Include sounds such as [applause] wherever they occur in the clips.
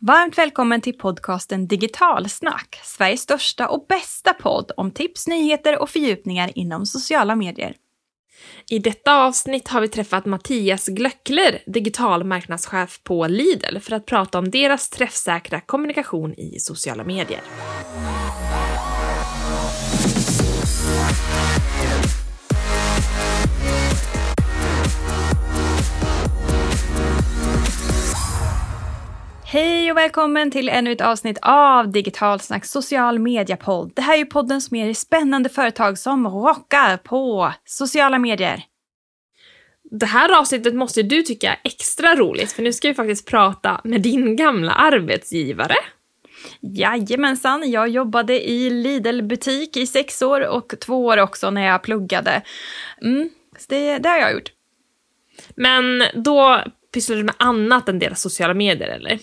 Varmt välkommen till podcasten Digitalsnack, Sveriges största och bästa podd om tips, nyheter och fördjupningar inom sociala medier. I detta avsnitt har vi träffat Mattias Glöckler, digital marknadschef på Lidl, för att prata om deras träffsäkra kommunikation i sociala medier. Hej och välkommen till ännu ett avsnitt av Digitalsnack social media-podd. Det här är ju podden som är spännande företag som rockar på sociala medier. Det här avsnittet måste du tycka är extra roligt, för nu ska vi faktiskt prata med din gamla arbetsgivare. Jajamensan, jag jobbade i Lidl-butik i sex år och två år också när jag pluggade. Mm, det, det har jag gjort. Men då pysslade du med annat än deras sociala medier, eller?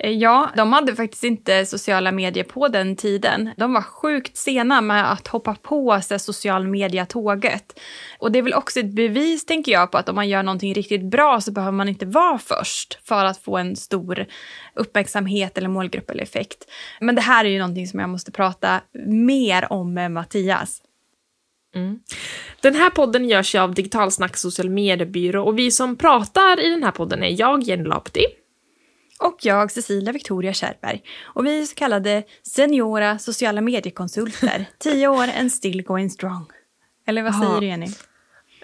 Eh, ja, de hade faktiskt inte sociala medier på den tiden. De var sjukt sena med att hoppa på sig social media-tåget. Och det är väl också ett bevis, tänker jag, på att om man gör någonting riktigt bra så behöver man inte vara först för att få en stor uppmärksamhet eller målgrupp eller effekt. Men det här är ju någonting som jag måste prata mer om med Mattias. Mm. Den här podden görs ju av Digitalsnack social mediebyrå och vi som pratar i den här podden är jag, Jenny Lapti. Och jag, Cecilia Victoria Kärrberg. Och vi är så kallade seniora sociala mediekonsulter. [laughs] Tio år and still going strong. Eller vad säger du Jenny?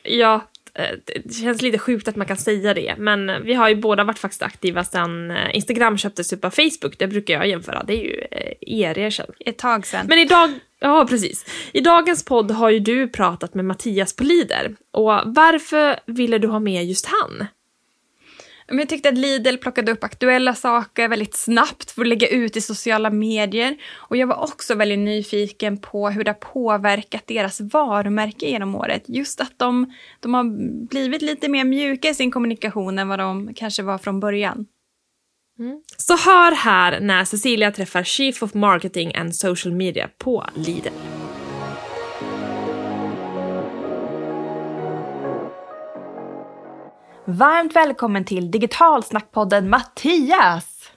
Ja, eh, det känns lite sjukt att man kan säga det, men vi har ju båda varit faktiskt aktiva sedan eh, Instagram köptes upp av Facebook. Det brukar jag jämföra, det är ju eh, er erkänd. Ett tag sedan. Men idag, ja precis. I dagens podd har ju du pratat med Mattias på Lider. Och varför ville du ha med just han? Men jag tyckte att Lidl plockade upp aktuella saker väldigt snabbt för att lägga ut i sociala medier. Och jag var också väldigt nyfiken på hur det har påverkat deras varumärke genom året. Just att de, de har blivit lite mer mjuka i sin kommunikation än vad de kanske var från början. Mm. Så hör här när Cecilia träffar Chief of Marketing and Social Media på Lidl. Varmt välkommen till Digitalsnackpodden Mattias!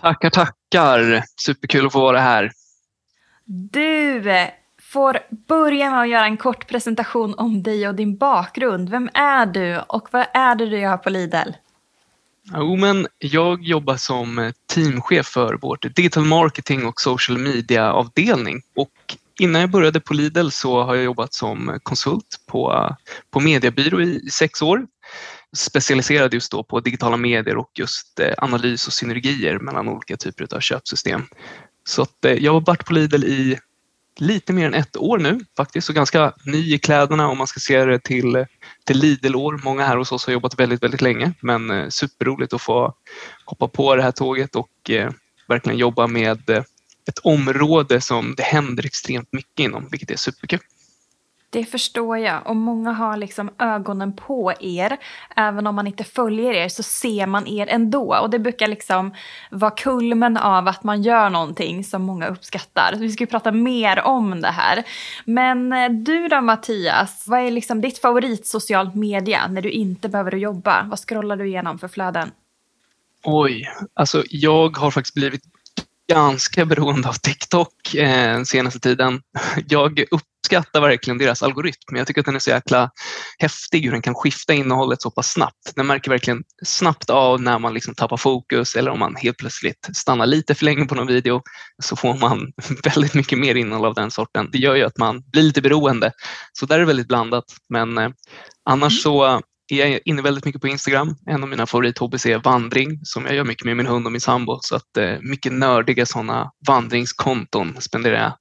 Tackar, tackar! Superkul att få vara här. Du får börja med att göra en kort presentation om dig och din bakgrund. Vem är du och vad är det du gör på Lidl? Jo, men jag jobbar som teamchef för vårt digital marketing och social media-avdelning. Och innan jag började på Lidl så har jag jobbat som konsult på, på mediebyrå i sex år specialiserad just då på digitala medier och just eh, analys och synergier mellan olika typer av köpsystem. Så att eh, jag har varit på Lidl i lite mer än ett år nu faktiskt och ganska ny i kläderna om man ska se det till, till Lidl-år. Många här hos oss har jobbat väldigt, väldigt länge men eh, superroligt att få hoppa på det här tåget och eh, verkligen jobba med ett område som det händer extremt mycket inom, vilket är superkul. Det förstår jag. Och många har liksom ögonen på er. Även om man inte följer er så ser man er ändå. Och det brukar liksom vara kulmen av att man gör någonting som många uppskattar. Så vi ska ju prata mer om det här. Men eh, du då Mattias, vad är liksom ditt favorit socialt media när du inte behöver jobba? Vad scrollar du igenom för flöden? Oj, alltså jag har faktiskt blivit ganska beroende av TikTok eh, senaste tiden. Jag upp uppskattar verkligen deras algoritm. Jag tycker att den är så jäkla häftig hur den kan skifta innehållet så pass snabbt. Den märker verkligen snabbt av när man liksom tappar fokus eller om man helt plötsligt stannar lite för länge på någon video så får man [laughs] väldigt mycket mer innehåll av den sorten. Det gör ju att man blir lite beroende. Så där är det väldigt blandat. Men eh, annars så är jag inne väldigt mycket på Instagram. En av mina favorithobbys är vandring som jag gör mycket med min hund och min sambo. Så att eh, mycket nördiga sådana vandringskonton spenderar jag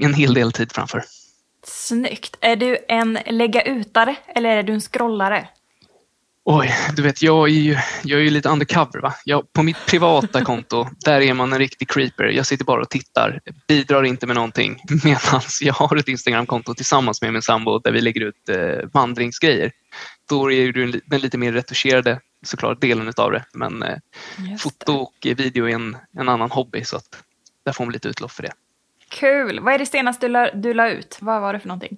en hel del tid framför. Snyggt. Är du en lägga utare eller är du en scrollare? Oj, du vet jag är ju, jag är ju lite undercover. Va? Jag, på mitt privata konto, där är man en riktig creeper. Jag sitter bara och tittar, bidrar inte med någonting. [laughs] Medan jag har ett Instagramkonto tillsammans med min sambo där vi lägger ut eh, vandringsgrejer. Då är du den lite mer retuscherade såklart delen av det. Men eh, foto och video är en, en annan hobby så att där får man lite utlopp för det. Kul! Vad är det senaste du la, du la ut? Vad var det för någonting?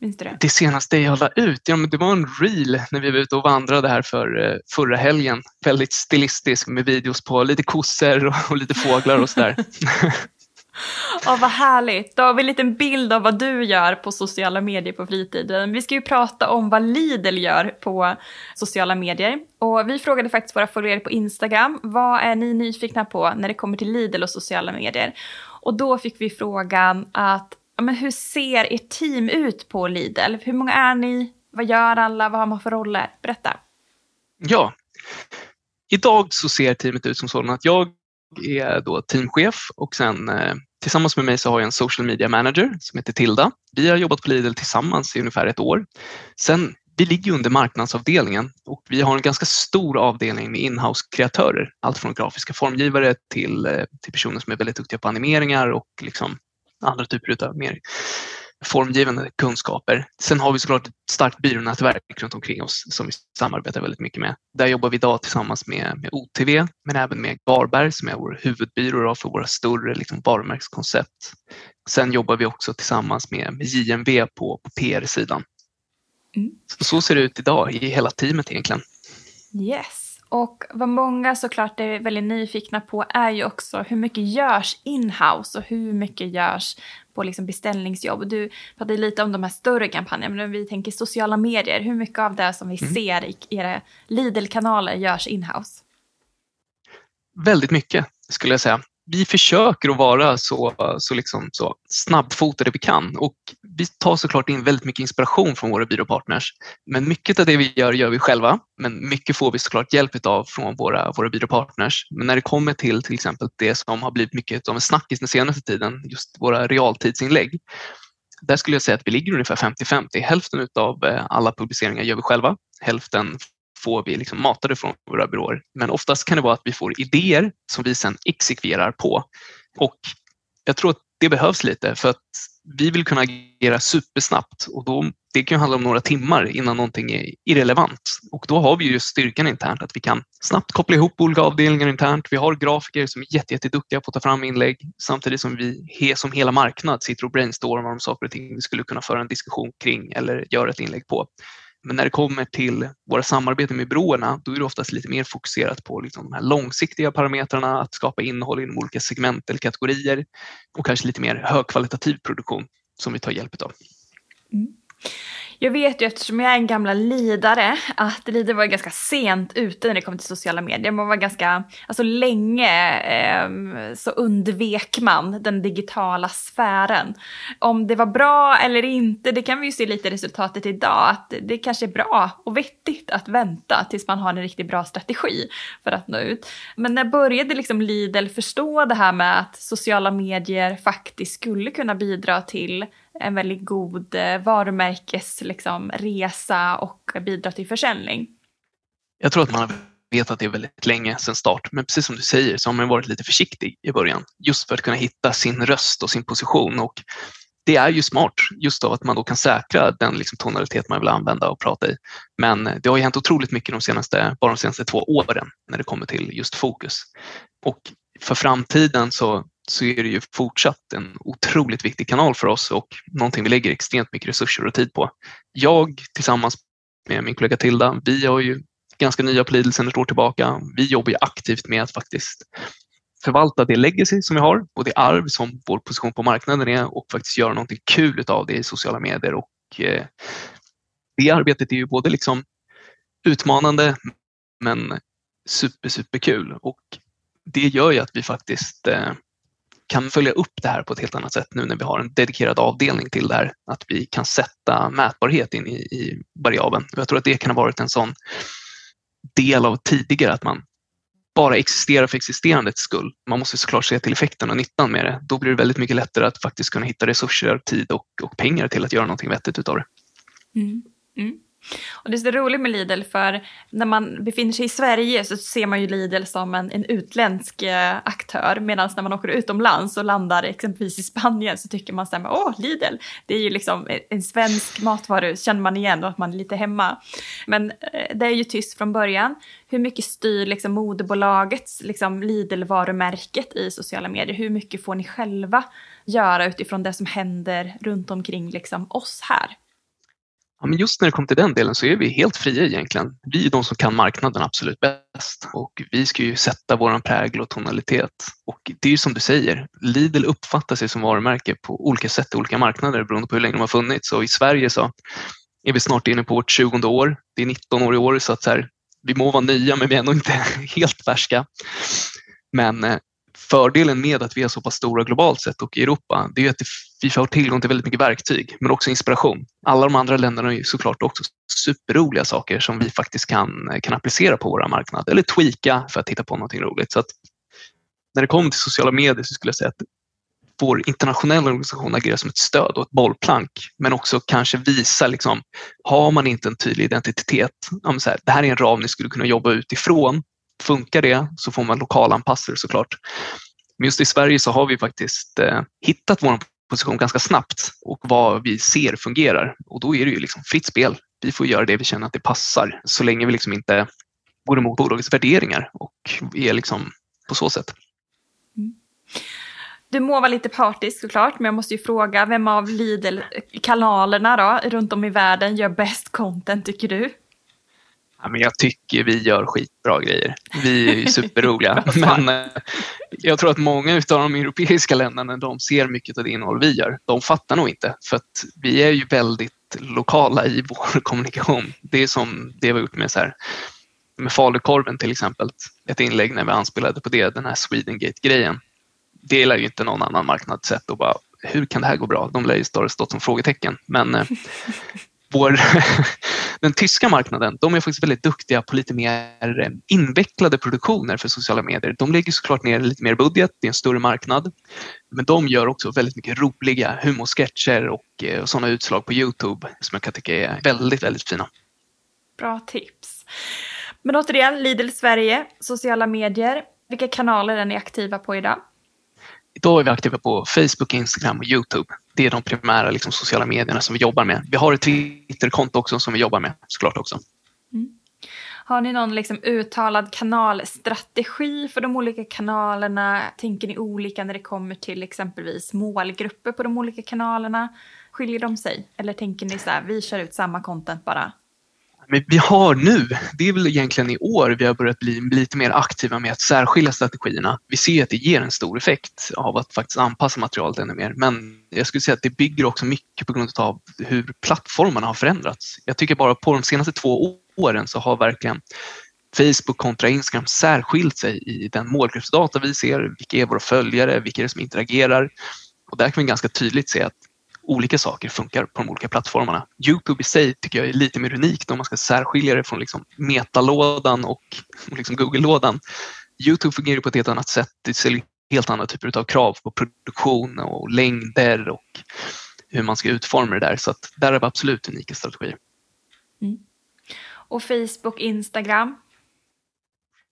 Minns du det? Det senaste jag la ut, ja men det var en reel när vi var ute och vandrade här för eh, förra helgen. Väldigt stilistisk med videos på lite kossor och, och lite fåglar och sådär. [laughs] Ja, vad härligt. Då har vi en liten bild av vad du gör på sociala medier på fritiden. Vi ska ju prata om vad Lidl gör på sociala medier. Och vi frågade faktiskt våra följare på Instagram, vad är ni nyfikna på när det kommer till Lidl och sociala medier? Och då fick vi frågan att, ja, men hur ser ert team ut på Lidl? Hur många är ni? Vad gör alla? Vad har man för roller? Berätta. Ja, idag så ser teamet ut som sådant att jag är då teamchef och sen eh, tillsammans med mig så har jag en social media manager som heter Tilda. Vi har jobbat på Lidl tillsammans i ungefär ett år. Sen, vi ligger under marknadsavdelningen och vi har en ganska stor avdelning med inhouse-kreatörer. Allt från grafiska formgivare till, eh, till personer som är väldigt duktiga på animeringar och liksom andra typer av mer formgivande kunskaper. Sen har vi såklart ett starkt byrånätverk runt omkring oss som vi samarbetar väldigt mycket med. Där jobbar vi idag tillsammans med, med OTV men även med Garberg som är vår huvudbyrå för våra större liksom, varumärkeskoncept. Sen jobbar vi också tillsammans med, med JMV på, på PR-sidan. Mm. Så, så ser det ut idag i hela teamet egentligen. Yes. Och vad många såklart är väldigt nyfikna på är ju också hur mycket görs inhouse och hur mycket görs på liksom beställningsjobb. Du pratade lite om de här större kampanjerna, men vi tänker sociala medier. Hur mycket av det som vi mm. ser i era Lidl-kanaler görs inhouse? Väldigt mycket skulle jag säga vi försöker att vara så, så, liksom, så snabbfotade vi kan och vi tar såklart in väldigt mycket inspiration från våra byråpartners. Men mycket av det vi gör, gör vi själva. Men mycket får vi såklart hjälp av från våra, våra byråpartners. Men när det kommer till till exempel det som har blivit mycket av en snackis den senaste tiden, just våra realtidsinlägg. Där skulle jag säga att vi ligger ungefär 50-50. Hälften av eh, alla publiceringar gör vi själva. Hälften får vi liksom matade från våra byråer. Men oftast kan det vara att vi får idéer som vi sedan exekverar på. Och jag tror att det behövs lite för att vi vill kunna agera supersnabbt och då, det kan handla om några timmar innan någonting är irrelevant. Och då har vi ju styrkan internt att vi kan snabbt koppla ihop olika avdelningar internt. Vi har grafiker som är jätteduktiga på att ta fram inlägg samtidigt som vi som hela marknad sitter och brainstormar om saker och ting vi skulle kunna föra en diskussion kring eller göra ett inlägg på. Men när det kommer till våra samarbeten med byråerna, då är det oftast lite mer fokuserat på liksom de här långsiktiga parametrarna, att skapa innehåll inom olika segment eller kategorier och kanske lite mer högkvalitativ produktion som vi tar hjälp av. Mm. Jag vet ju eftersom jag är en gamla lidare att Lidl var ganska sent ute när det kom till sociala medier. Man var ganska, alltså länge eh, så undvek man den digitala sfären. Om det var bra eller inte, det kan vi ju se lite resultatet idag. Att det kanske är bra och vettigt att vänta tills man har en riktigt bra strategi för att nå ut. Men när började liksom Lidl förstå det här med att sociala medier faktiskt skulle kunna bidra till en väldigt god eh, varumärkesresa liksom, och bidra till försäljning. Jag tror att man har vetat det väldigt länge sedan start, men precis som du säger så har man varit lite försiktig i början just för att kunna hitta sin röst och sin position. Och det är ju smart just av att man då kan säkra den liksom tonalitet man vill använda och prata i. Men det har ju hänt otroligt mycket de senaste, bara de senaste två åren när det kommer till just fokus. Och för framtiden så så är det ju fortsatt en otroligt viktig kanal för oss och någonting vi lägger extremt mycket resurser och tid på. Jag tillsammans med min kollega Tilda, vi har ju ganska nya på Lidl sedan ett år tillbaka. Vi jobbar ju aktivt med att faktiskt förvalta det legacy som vi har och det arv som vår position på marknaden är och faktiskt göra någonting kul av det i sociala medier. Och eh, det arbetet är ju både liksom utmanande men super, super kul och det gör ju att vi faktiskt eh, kan följa upp det här på ett helt annat sätt nu när vi har en dedikerad avdelning till det här. Att vi kan sätta mätbarhet in i, i variabeln. Jag tror att det kan ha varit en sån del av tidigare att man bara existerar för existerandets skull. Man måste såklart se till effekten och nyttan med det. Då blir det väldigt mycket lättare att faktiskt kunna hitta resurser, tid och, och pengar till att göra någonting vettigt utav det. Mm. Mm. Och det är så roligt med Lidl för när man befinner sig i Sverige så ser man ju Lidl som en, en utländsk eh, aktör medan när man åker utomlands och landar exempelvis i Spanien så tycker man så här, åh Lidl, det är ju liksom en svensk matvaru, känner man igen och att man är lite hemma. Men eh, det är ju tyst från början. Hur mycket styr liksom moderbolagets liksom Lidl-varumärket i sociala medier? Hur mycket får ni själva göra utifrån det som händer runt omkring liksom oss här? Ja, men just när det kommer till den delen så är vi helt fria egentligen. Vi är de som kan marknaden absolut bäst och vi ska ju sätta våran prägel och tonalitet. Och det är ju som du säger, Lidl uppfattar sig som varumärke på olika sätt i olika marknader beroende på hur länge de har funnits. Och i Sverige så är vi snart inne på vårt 20 år. Det är 19 år i år så att så här, vi må vara nya men vi är ändå inte [laughs] helt färska. Men eh, fördelen med att vi är så pass stora globalt sett och i Europa, det är att vi får tillgång till väldigt mycket verktyg, men också inspiration. Alla de andra länderna är såklart också superroliga saker som vi faktiskt kan, kan applicera på våra marknad eller tweaka för att hitta på någonting roligt. Så att när det kommer till sociala medier så skulle jag säga att vår internationella organisation agerar som ett stöd och ett bollplank, men också kanske visa, liksom, har man inte en tydlig identitet, om så här, det här är en ram ni skulle kunna jobba utifrån, Funkar det så får man lokalanpassa det såklart. Men just i Sverige så har vi faktiskt eh, hittat vår position ganska snabbt och vad vi ser fungerar. Och då är det ju liksom fritt spel. Vi får göra det vi känner att det passar så länge vi liksom inte går emot bolagets värderingar och är liksom på så sätt. Mm. Du må vara lite partisk såklart, men jag måste ju fråga, vem av Lidl-kanalerna då, runt om i världen gör bäst content tycker du? Ja, men jag tycker vi gör skitbra grejer. Vi är ju superroliga. [laughs] men eh, jag tror att många av de europeiska länderna, de ser mycket av det innehåll vi gör. De fattar nog inte för att vi är ju väldigt lokala i vår [laughs] kommunikation. Det är som det vi har gjort med, så här, med falukorven till exempel. Ett inlägg när vi anspelade på det, den här Swedengate-grejen. Det lär ju inte någon annan marknad sett och bara hur kan det här gå bra? De lär ju stått som frågetecken. Men eh, [laughs] vår, [laughs] den tyska marknaden, de är faktiskt väldigt duktiga på lite mer eh, invecklade produktioner för sociala medier. De lägger såklart ner lite mer budget, det är en större marknad. Men de gör också väldigt mycket roliga humorsketcher och, eh, och sådana utslag på Youtube som jag kan tycka är väldigt, väldigt fina. Bra tips. Men återigen, Lidl Sverige, sociala medier. Vilka kanaler är ni aktiva på idag? Idag är vi aktiva på Facebook, Instagram och Youtube. Det är de primära liksom, sociala medierna som vi jobbar med. Vi har ett Twitterkonto också som vi jobbar med såklart också. Mm. Har ni någon liksom uttalad kanalstrategi för de olika kanalerna? Tänker ni olika när det kommer till exempelvis målgrupper på de olika kanalerna? Skiljer de sig? Eller tänker ni så här, vi kör ut samma content bara? Men vi har nu, det är väl egentligen i år vi har börjat bli lite mer aktiva med att särskilja strategierna. Vi ser att det ger en stor effekt av att faktiskt anpassa materialet ännu mer. Men jag skulle säga att det bygger också mycket på grund av hur plattformarna har förändrats. Jag tycker bara på de senaste två åren så har verkligen Facebook kontra Instagram särskilt sig i den målgruppsdata vi ser. Vilka är våra följare? Vilka är det som interagerar? Och där kan vi ganska tydligt se att olika saker funkar på de olika plattformarna. Youtube i sig tycker jag är lite mer unikt om man ska särskilja det från liksom metalådan och [laughs] liksom Google-lådan. Youtube fungerar på ett helt annat sätt. Det ställer helt andra typer av krav på produktion och längder och hur man ska utforma det där. Så att där har vi absolut unika strategier. Mm. Och Facebook, Instagram?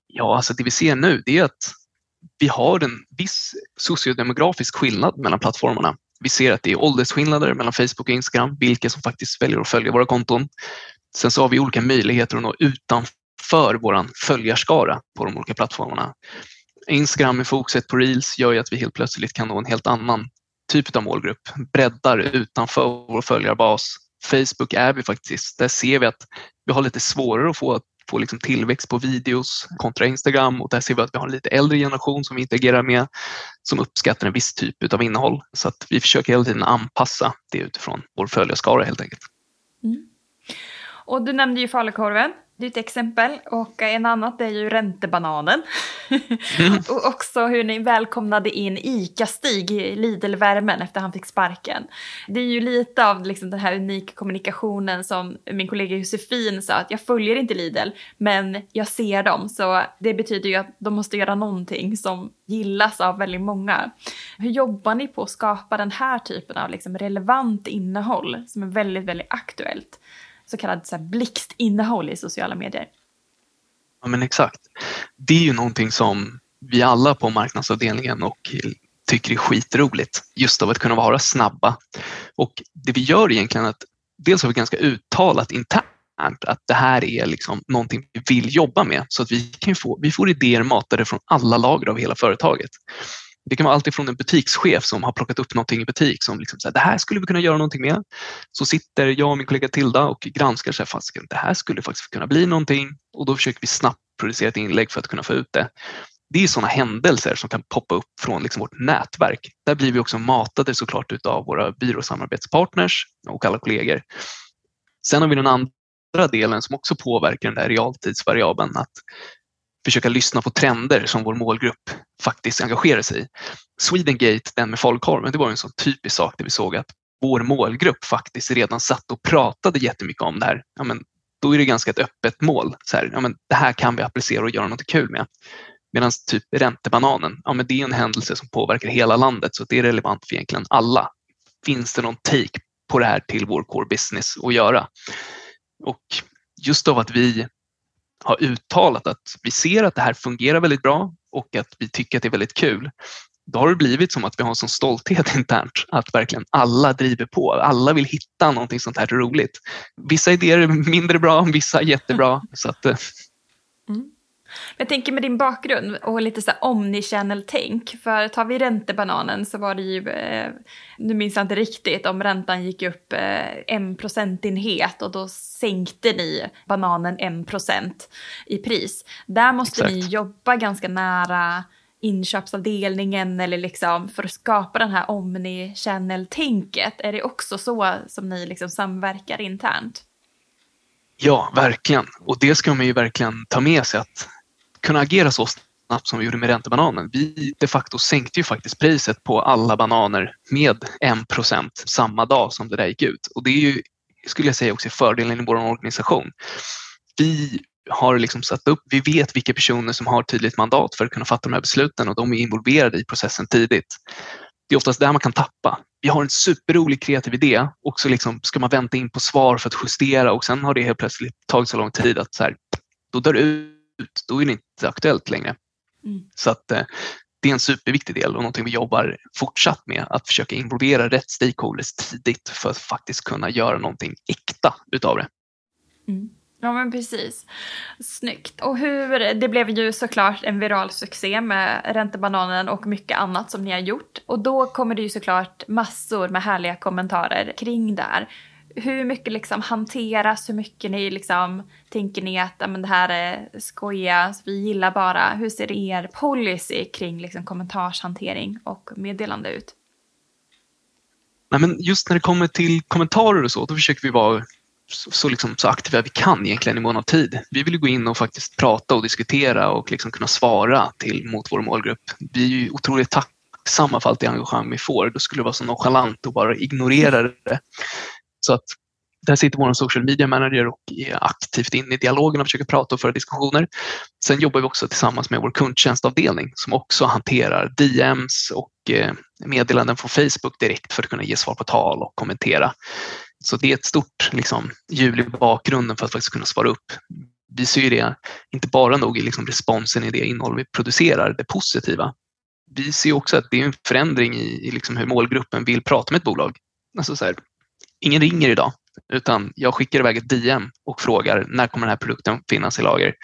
Ja, alltså det vi ser nu det är att vi har en viss sociodemografisk skillnad mellan plattformarna. Vi ser att det är åldersskillnader mellan Facebook och Instagram, vilka som faktiskt väljer att följa våra konton. Sen så har vi olika möjligheter att nå utanför vår följarskara på de olika plattformarna. Instagram med fokuset på reels gör ju att vi helt plötsligt kan nå en helt annan typ av målgrupp, breddar utanför vår följarbas. Facebook är vi faktiskt, där ser vi att vi har lite svårare att få få liksom tillväxt på videos kontra Instagram och där ser vi att vi har en lite äldre generation som vi interagerar med som uppskattar en viss typ av innehåll. Så att vi försöker hela tiden anpassa det utifrån vår följarskara helt enkelt. Mm. Och du nämnde ju falukorven. Det är ett exempel. Och en annat är ju räntebananen. Mm. [laughs] och också hur ni välkomnade in ICA-Stig i Lidl-värmen efter han fick sparken. Det är ju lite av liksom den här unika kommunikationen som min kollega Josefin sa att jag följer inte Lidl men jag ser dem så det betyder ju att de måste göra någonting som gillas av väldigt många. Hur jobbar ni på att skapa den här typen av liksom relevant innehåll som är väldigt, väldigt aktuellt? Så kallad så blixtinnehåll i sociala medier. Ja men exakt. Det är ju någonting som vi alla på marknadsavdelningen och tycker är skitroligt just av att kunna vara snabba. Och det vi gör egentligen är att dels har vi ganska uttalat internt att det här är liksom någonting vi vill jobba med så att vi, kan få, vi får idéer matade från alla lager av hela företaget. Det kan vara alltifrån en butikschef som har plockat upp någonting i butik som liksom säger det här skulle vi kunna göra någonting med. Så sitter jag och min kollega Tilda och granskar så här, fast det här skulle faktiskt kunna bli någonting och då försöker vi snabbt producera ett inlägg för att kunna få ut det. Det är sådana händelser som kan poppa upp från liksom vårt nätverk. Där blir vi också matade såklart av våra byråsamarbetspartners och alla kollegor. Sen har vi den andra delen som också påverkar den där realtidsvariabeln, att försöka lyssna på trender som vår målgrupp faktiskt engagerar sig i. Swedengate, den med falukorven, det var en sån typisk sak där vi såg att vår målgrupp faktiskt redan satt och pratade jättemycket om det här. Ja, men då är det ganska ett öppet mål. Så här, ja, men det här kan vi applicera och göra något kul med. Medan typ räntebananen, ja, men det är en händelse som påverkar hela landet så det är relevant för egentligen alla. Finns det någon take på det här till vår core business att göra? Och just av att vi har uttalat att vi ser att det här fungerar väldigt bra och att vi tycker att det är väldigt kul, då har det blivit som att vi har en sån stolthet [laughs] internt att verkligen alla driver på. Alla vill hitta någonting sånt här roligt. Vissa idéer är mindre bra, vissa är jättebra. Så att, eh, mm. Jag tänker med din bakgrund och lite så omnichannel-tänk. För tar vi räntebananen så var det ju, eh, nu minns jag inte riktigt om räntan gick upp eh, en procentenhet och då sänkte ni bananen en procent i pris. Där måste Exakt. ni jobba ganska nära inköpsavdelningen eller liksom för att skapa den här omnichannel-tänket. Är det också så som ni liksom samverkar internt? Ja, verkligen. Och det ska man ju verkligen ta med sig att kunna agera så snabbt som vi gjorde med räntebananen. Vi de facto sänkte ju faktiskt priset på alla bananer med 1% samma dag som det där gick ut. Och det är ju, skulle jag säga, också fördelen i vår organisation. Vi har liksom satt upp, vi vet vilka personer som har tydligt mandat för att kunna fatta de här besluten och de är involverade i processen tidigt. Det är oftast där man kan tappa. Vi har en superrolig kreativ idé och så liksom ska man vänta in på svar för att justera och sen har det helt plötsligt tagit så lång tid att så här, då dör det ut ut, då är det inte aktuellt längre. Mm. Så att eh, det är en superviktig del och någonting vi jobbar fortsatt med, att försöka involvera rätt stakeholders tidigt för att faktiskt kunna göra någonting äkta utav det. Mm. Ja men precis. Snyggt. Och hur, det blev ju såklart en viral succé med Räntebananen och mycket annat som ni har gjort. Och då kommer det ju såklart massor med härliga kommentarer kring där hur mycket liksom hanteras, hur mycket ni liksom tänker ni att men det här är skoja, vi gillar bara. Hur ser er policy kring liksom kommentarshantering och meddelande ut? Nej, men just när det kommer till kommentarer och så, då försöker vi vara så, så, liksom, så aktiva vi kan egentligen i mån av tid. Vi vill gå in och faktiskt prata och diskutera och liksom kunna svara till mot vår målgrupp. Vi är ju otroligt tacksamma för allt det engagemang vi får. Då skulle det vara så nonchalant att bara ignorera det. Så att där sitter vår social media manager och är aktivt inne i dialogen och försöker prata och föra diskussioner. Sen jobbar vi också tillsammans med vår kundtjänstavdelning som också hanterar DMs och eh, meddelanden från Facebook direkt för att kunna ge svar på tal och kommentera. Så det är ett stort liksom, hjul i bakgrunden för att faktiskt kunna svara upp. Vi ser det inte bara nog i liksom responsen i det innehåll vi producerar, det positiva. Vi ser också att det är en förändring i, i liksom hur målgruppen vill prata med ett bolag. Alltså så här, ingen ringer idag, utan jag skickar iväg ett DM och frågar när kommer den här produkten finnas i lager?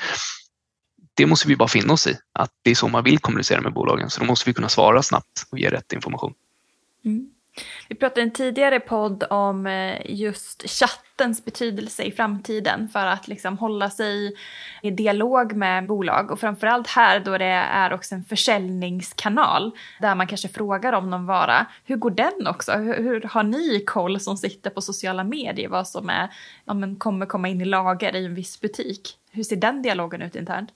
Det måste vi bara finna oss i, att det är så man vill kommunicera med bolagen. Så då måste vi kunna svara snabbt och ge rätt information. Mm. Vi pratade i en tidigare podd om eh, just chattens betydelse i framtiden för att liksom hålla sig i dialog med bolag och framförallt här då det är också en försäljningskanal där man kanske frågar om någon vara. Hur går den också? Hur, hur har ni koll som sitter på sociala medier vad som är, ja, men kommer komma in i lager i en viss butik? Hur ser den dialogen ut internt?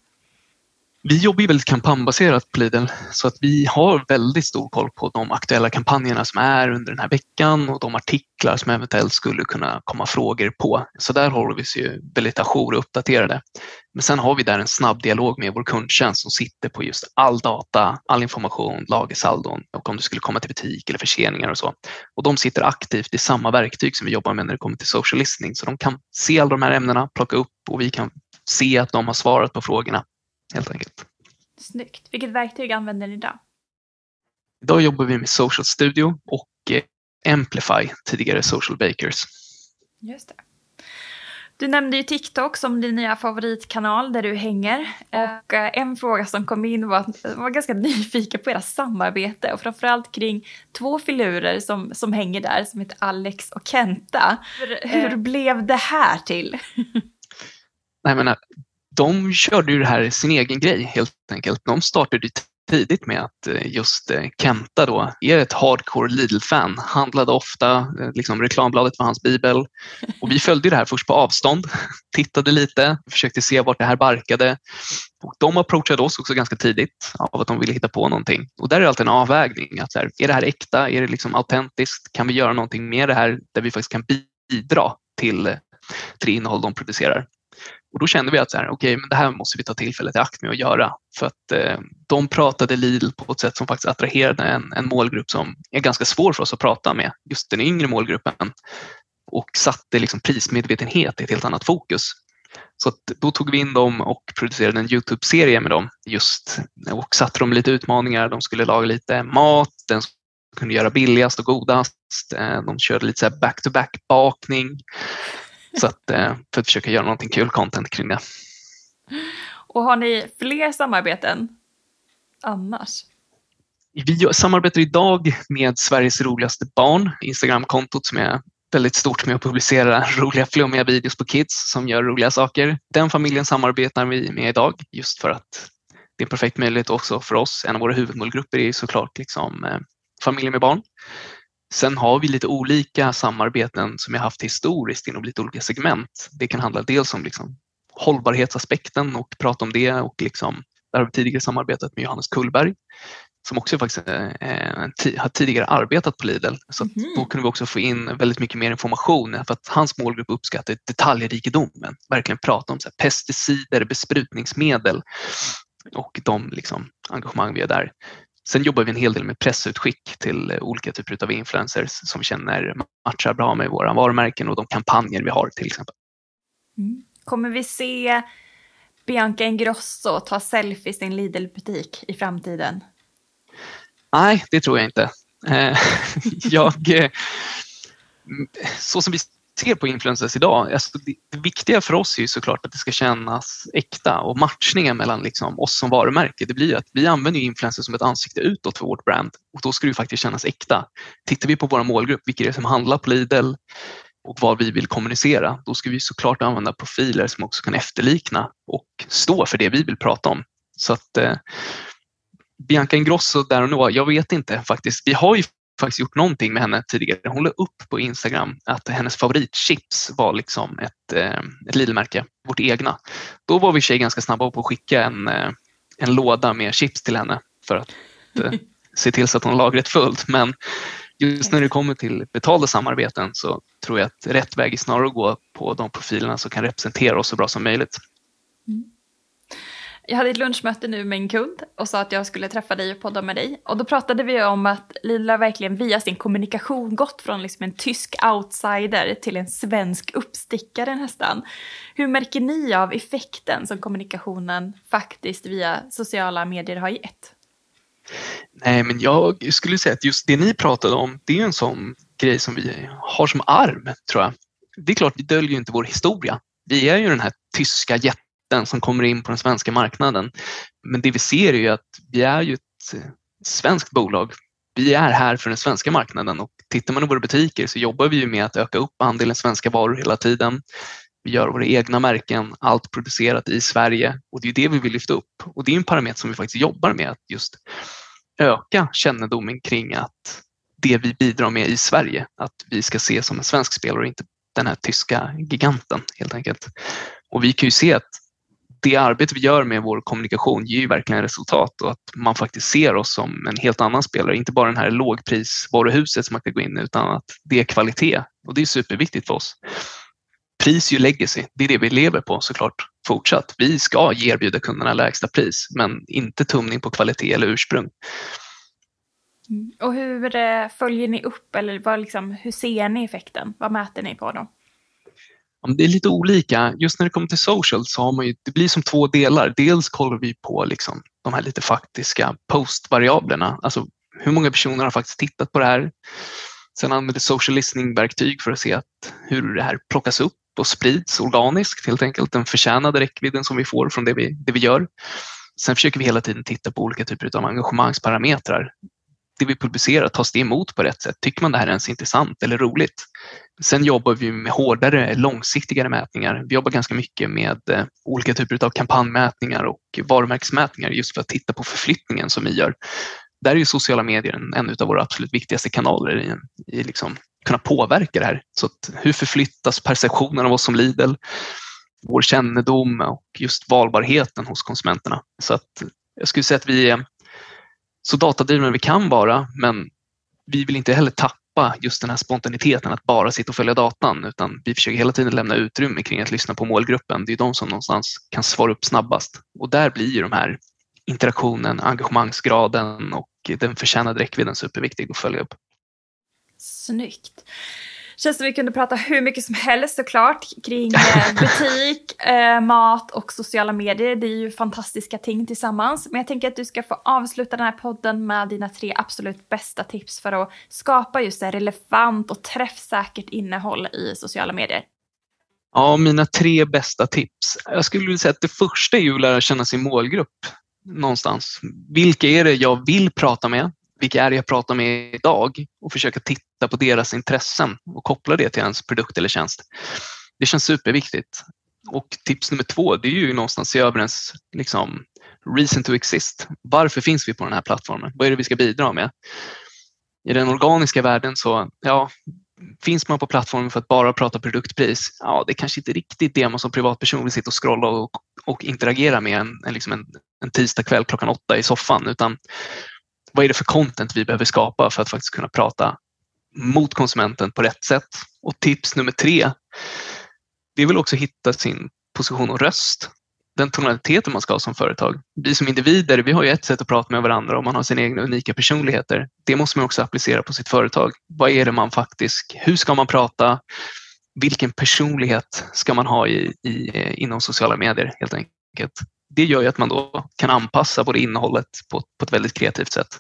Vi jobbar ju väldigt kampanjbaserat på Lidl så att vi har väldigt stor koll på de aktuella kampanjerna som är under den här veckan och de artiklar som eventuellt skulle kunna komma frågor på. Så där håller vi oss ju väldigt ajour och uppdaterade. Men sen har vi där en snabb dialog med vår kundtjänst som sitter på just all data, all information, lagersaldon och om du skulle komma till butik eller förseningar och så. Och de sitter aktivt i samma verktyg som vi jobbar med när det kommer till social listening så de kan se alla de här ämnena, plocka upp och vi kan se att de har svarat på frågorna helt enkelt. Snyggt. Vilket verktyg använder ni idag? Idag jobbar vi med Social Studio och eh, Amplify, tidigare Social Bakers. Just det. Du nämnde ju TikTok som din nya favoritkanal där du hänger. Och eh, en fråga som kom in var att jag var ganska [laughs] nyfiken på era samarbete och framförallt kring två filurer som, som hänger där som heter Alex och Kenta. Hur, hur eh. blev det här till? [laughs] Nej, men, de körde ju det här sin egen grej helt enkelt. De startade tidigt med att eh, just eh, Kenta då är ett hardcore Lidl-fan. Handlade ofta, eh, liksom reklambladet var hans bibel. Och vi följde det här först på avstånd, [laughs] tittade lite, försökte se vart det här barkade. Och de approachade oss också ganska tidigt av att de ville hitta på någonting. Och där är det alltid en avvägning. Att här, är det här äkta? Är det liksom autentiskt? Kan vi göra någonting med det här där vi faktiskt kan bidra till, till det innehåll de producerar? Och då kände vi att så här, okay, men det här måste vi ta tillfället i akt med att göra. För att eh, de pratade Lidl på ett sätt som faktiskt attraherade en, en målgrupp som är ganska svår för oss att prata med, just den yngre målgruppen. Och satte liksom prismedvetenhet i ett helt annat fokus. Så då tog vi in dem och producerade en Youtube-serie med dem just och satte dem lite utmaningar. De skulle laga lite mat, den kunde göra billigast och godast. Eh, de körde lite back-to-back bakning. Så att, eh, för att försöka göra någonting kul content kring det. Och har ni fler samarbeten annars? Vi samarbetar idag med Sveriges roligaste barn, Instagramkontot som är väldigt stort med att publicera [laughs] roliga flummiga videos på kids som gör roliga saker. Den familjen samarbetar vi med idag just för att det är en perfekt möjlighet också för oss. En av våra huvudmålgrupper är såklart liksom, eh, familjer med barn. Sen har vi lite olika samarbeten som vi haft historiskt inom lite olika segment. Det kan handla dels om liksom hållbarhetsaspekten och prata om det och liksom, där har vi tidigare samarbetat med Johannes Kullberg som också faktiskt eh, har tidigare arbetat på Lidl. Så mm. då kunde vi också få in väldigt mycket mer information för att hans målgrupp uppskattar detaljrikedomen. Verkligen prata om så här, pesticider, besprutningsmedel och de liksom, engagemang vi har där. Sen jobbar vi en hel del med pressutskick till olika typer av influencers som känner matchar bra med våra varumärken och de kampanjer vi har till exempel. Mm. Kommer vi se Bianca Ingrosso ta selfies i en Lidl-butik i framtiden? Nej, det tror jag inte. Eh, [laughs] jag, eh, så som vi ser på influencers idag, alltså det, det, viktiga för oss är ju såklart att det ska kännas äkta och matchningen mellan liksom oss som varumärke, det blir att vi använder influencers som ett ansikte utåt för vårt brand och då ska det faktiskt kännas äkta. Tittar vi på vår målgrupp, vilka det är som handlar på Lidl och vad vi vill kommunicera, då ska vi såklart använda profiler som också kan efterlikna och stå för det vi vill prata om. Så att eh, Bianca Ingrosso där och nu, jag vet inte faktiskt. Vi har ju faktiskt gjort någonting med henne tidigare. Hon la upp på Instagram att hennes favoritchips var liksom ett, eh, ett Lidl-märke, vårt egna. Då var vi tjej ganska snabba på att skicka en, eh, en låda med chips till henne för att eh, [laughs] se till så att hon lagret fullt. Men just när det kommer till betalda samarbeten så tror jag att rätt väg är snarare att gå på de profilerna som kan representera oss så bra som möjligt. Mm. Jag hade ett lunchmöte nu med en kund och sa att jag skulle träffa dig och podda med dig. Och då pratade vi om att Lila verkligen via sin kommunikation gått från liksom en tysk outsider till en svensk uppstickare nästan. Hur märker ni av effekten som kommunikationen faktiskt via sociala medier har gett? Nej, men jag skulle säga att just det ni pratade om, det är en sån grej som vi har som arm, tror jag. Det är klart, vi döljer inte vår historia. Vi är ju den här tyska jätten den som kommer in på den svenska marknaden. Men det vi ser är ju att vi är ju ett svenskt bolag. Vi är här för den svenska marknaden och tittar man i våra butiker så jobbar vi med att öka upp andelen svenska varor hela tiden. Vi gör våra egna märken, allt producerat i Sverige och det är det vi vill lyfta upp. Och det är en parameter som vi faktiskt jobbar med, att just öka kännedomen kring att det vi bidrar med i Sverige, att vi ska se som en svensk spelare och inte den här tyska giganten helt enkelt. Och vi kan ju se att det arbete vi gör med vår kommunikation ger ju verkligen resultat och att man faktiskt ser oss som en helt annan spelare. Inte bara den här lågprisvaruhuset som man kan gå in i utan att det är kvalitet och det är superviktigt för oss. Pris är ju legacy, det är det vi lever på såklart fortsatt. Vi ska erbjuda kunderna lägsta pris men inte tumning på kvalitet eller ursprung. Mm. Och hur eh, följer ni upp eller vad liksom, hur ser ni effekten? Vad mäter ni på då? Det är lite olika. Just när det kommer till social så har man ju, det blir som två delar. Dels kollar vi på liksom de här lite faktiska postvariablerna, alltså hur många personer har faktiskt tittat på det här. Sen använder social listening-verktyg för att se att hur det här plockas upp och sprids organiskt helt enkelt, den förtjänade räckvidden som vi får från det vi, det vi gör. Sen försöker vi hela tiden titta på olika typer av engagemangsparametrar. Det vi publicerar, tas det emot på rätt sätt? Tycker man det här är ens intressant eller roligt? Sen jobbar vi med hårdare, långsiktigare mätningar. Vi jobbar ganska mycket med eh, olika typer av kampanjmätningar och varumärkesmätningar just för att titta på förflyttningen som vi gör. Där är ju sociala medier en, av våra absolut viktigaste kanaler i, i liksom kunna påverka det här. Så att hur förflyttas perceptionen av oss som Lidl? Vår kännedom och just valbarheten hos konsumenterna. Så att jag skulle säga att vi är så datadrivna vi kan vara, men vi vill inte heller tappa just den här spontaniteten att bara sitta och följa datan, utan vi försöker hela tiden lämna utrymme kring att lyssna på målgruppen. Det är de som någonstans kan svara upp snabbast och där blir ju de här interaktionen, engagemangsgraden och den förtjänade räckvidden superviktig att följa upp. Snyggt. Känns som vi kunde prata hur mycket som helst såklart kring eh, [laughs] butik, eh, mat och sociala medier. Det är ju fantastiska ting tillsammans. Men jag tänker att du ska få avsluta den här podden med dina tre absolut bästa tips för att skapa just relevant och träffsäkert innehåll i sociala medier. Ja, mina tre bästa tips. Jag skulle vilja säga att det första är ju att lära känna sin målgrupp någonstans. Vilka är det jag vill prata med? Vilka är det jag pratar med idag och försöka titta på deras intressen och koppla det till ens produkt eller tjänst. Det känns superviktigt. Och tips nummer två, det är ju någonstans se över ens liksom, reason to exist. Varför finns vi på den här plattformen? Vad är det vi ska bidra med? I den organiska världen så, ja, finns man på plattformen för att bara prata produktpris, ja, det är kanske inte riktigt det man som privatperson vill sitta och scrolla och, och interagera med en, en, liksom en, en tisdag kväll klockan åtta i soffan, utan vad är det för content vi behöver skapa för att faktiskt kunna prata mot konsumenten på rätt sätt? Och tips nummer tre, det är väl också hitta sin position och röst. Den tonaliteten man ska ha som företag. Vi som individer, vi har ju ett sätt att prata med varandra och man har sina egna unika personligheter. Det måste man också applicera på sitt företag. Vad är det man faktiskt, hur ska man prata? Vilken personlighet ska man ha i, i, inom sociala medier helt enkelt? det gör ju att man då kan anpassa både innehållet på, på ett väldigt kreativt sätt.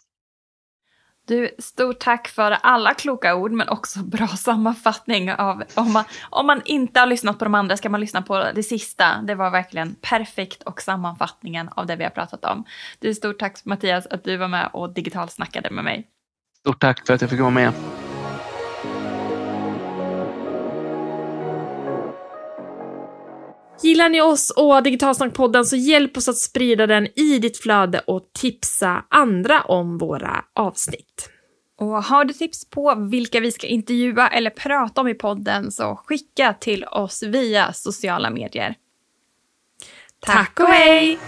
Du, stort tack för alla kloka ord men också bra [laughs] sammanfattning av om man, om man inte har lyssnat på de andra ska man lyssna på det sista. Det var verkligen perfekt och sammanfattningen av det vi har pratat om. Du, stort tack Mattias att du var med och digitalsnackade med mig. Stort tack för att jag fick vara med. Gillar ni oss och Digitalsnackpodden så hjälp oss att sprida den i ditt flöde och tipsa andra om våra avsnitt. Och har du tips på vilka vi ska intervjua eller prata om i podden så skicka till oss via sociala medier. Tack och hej!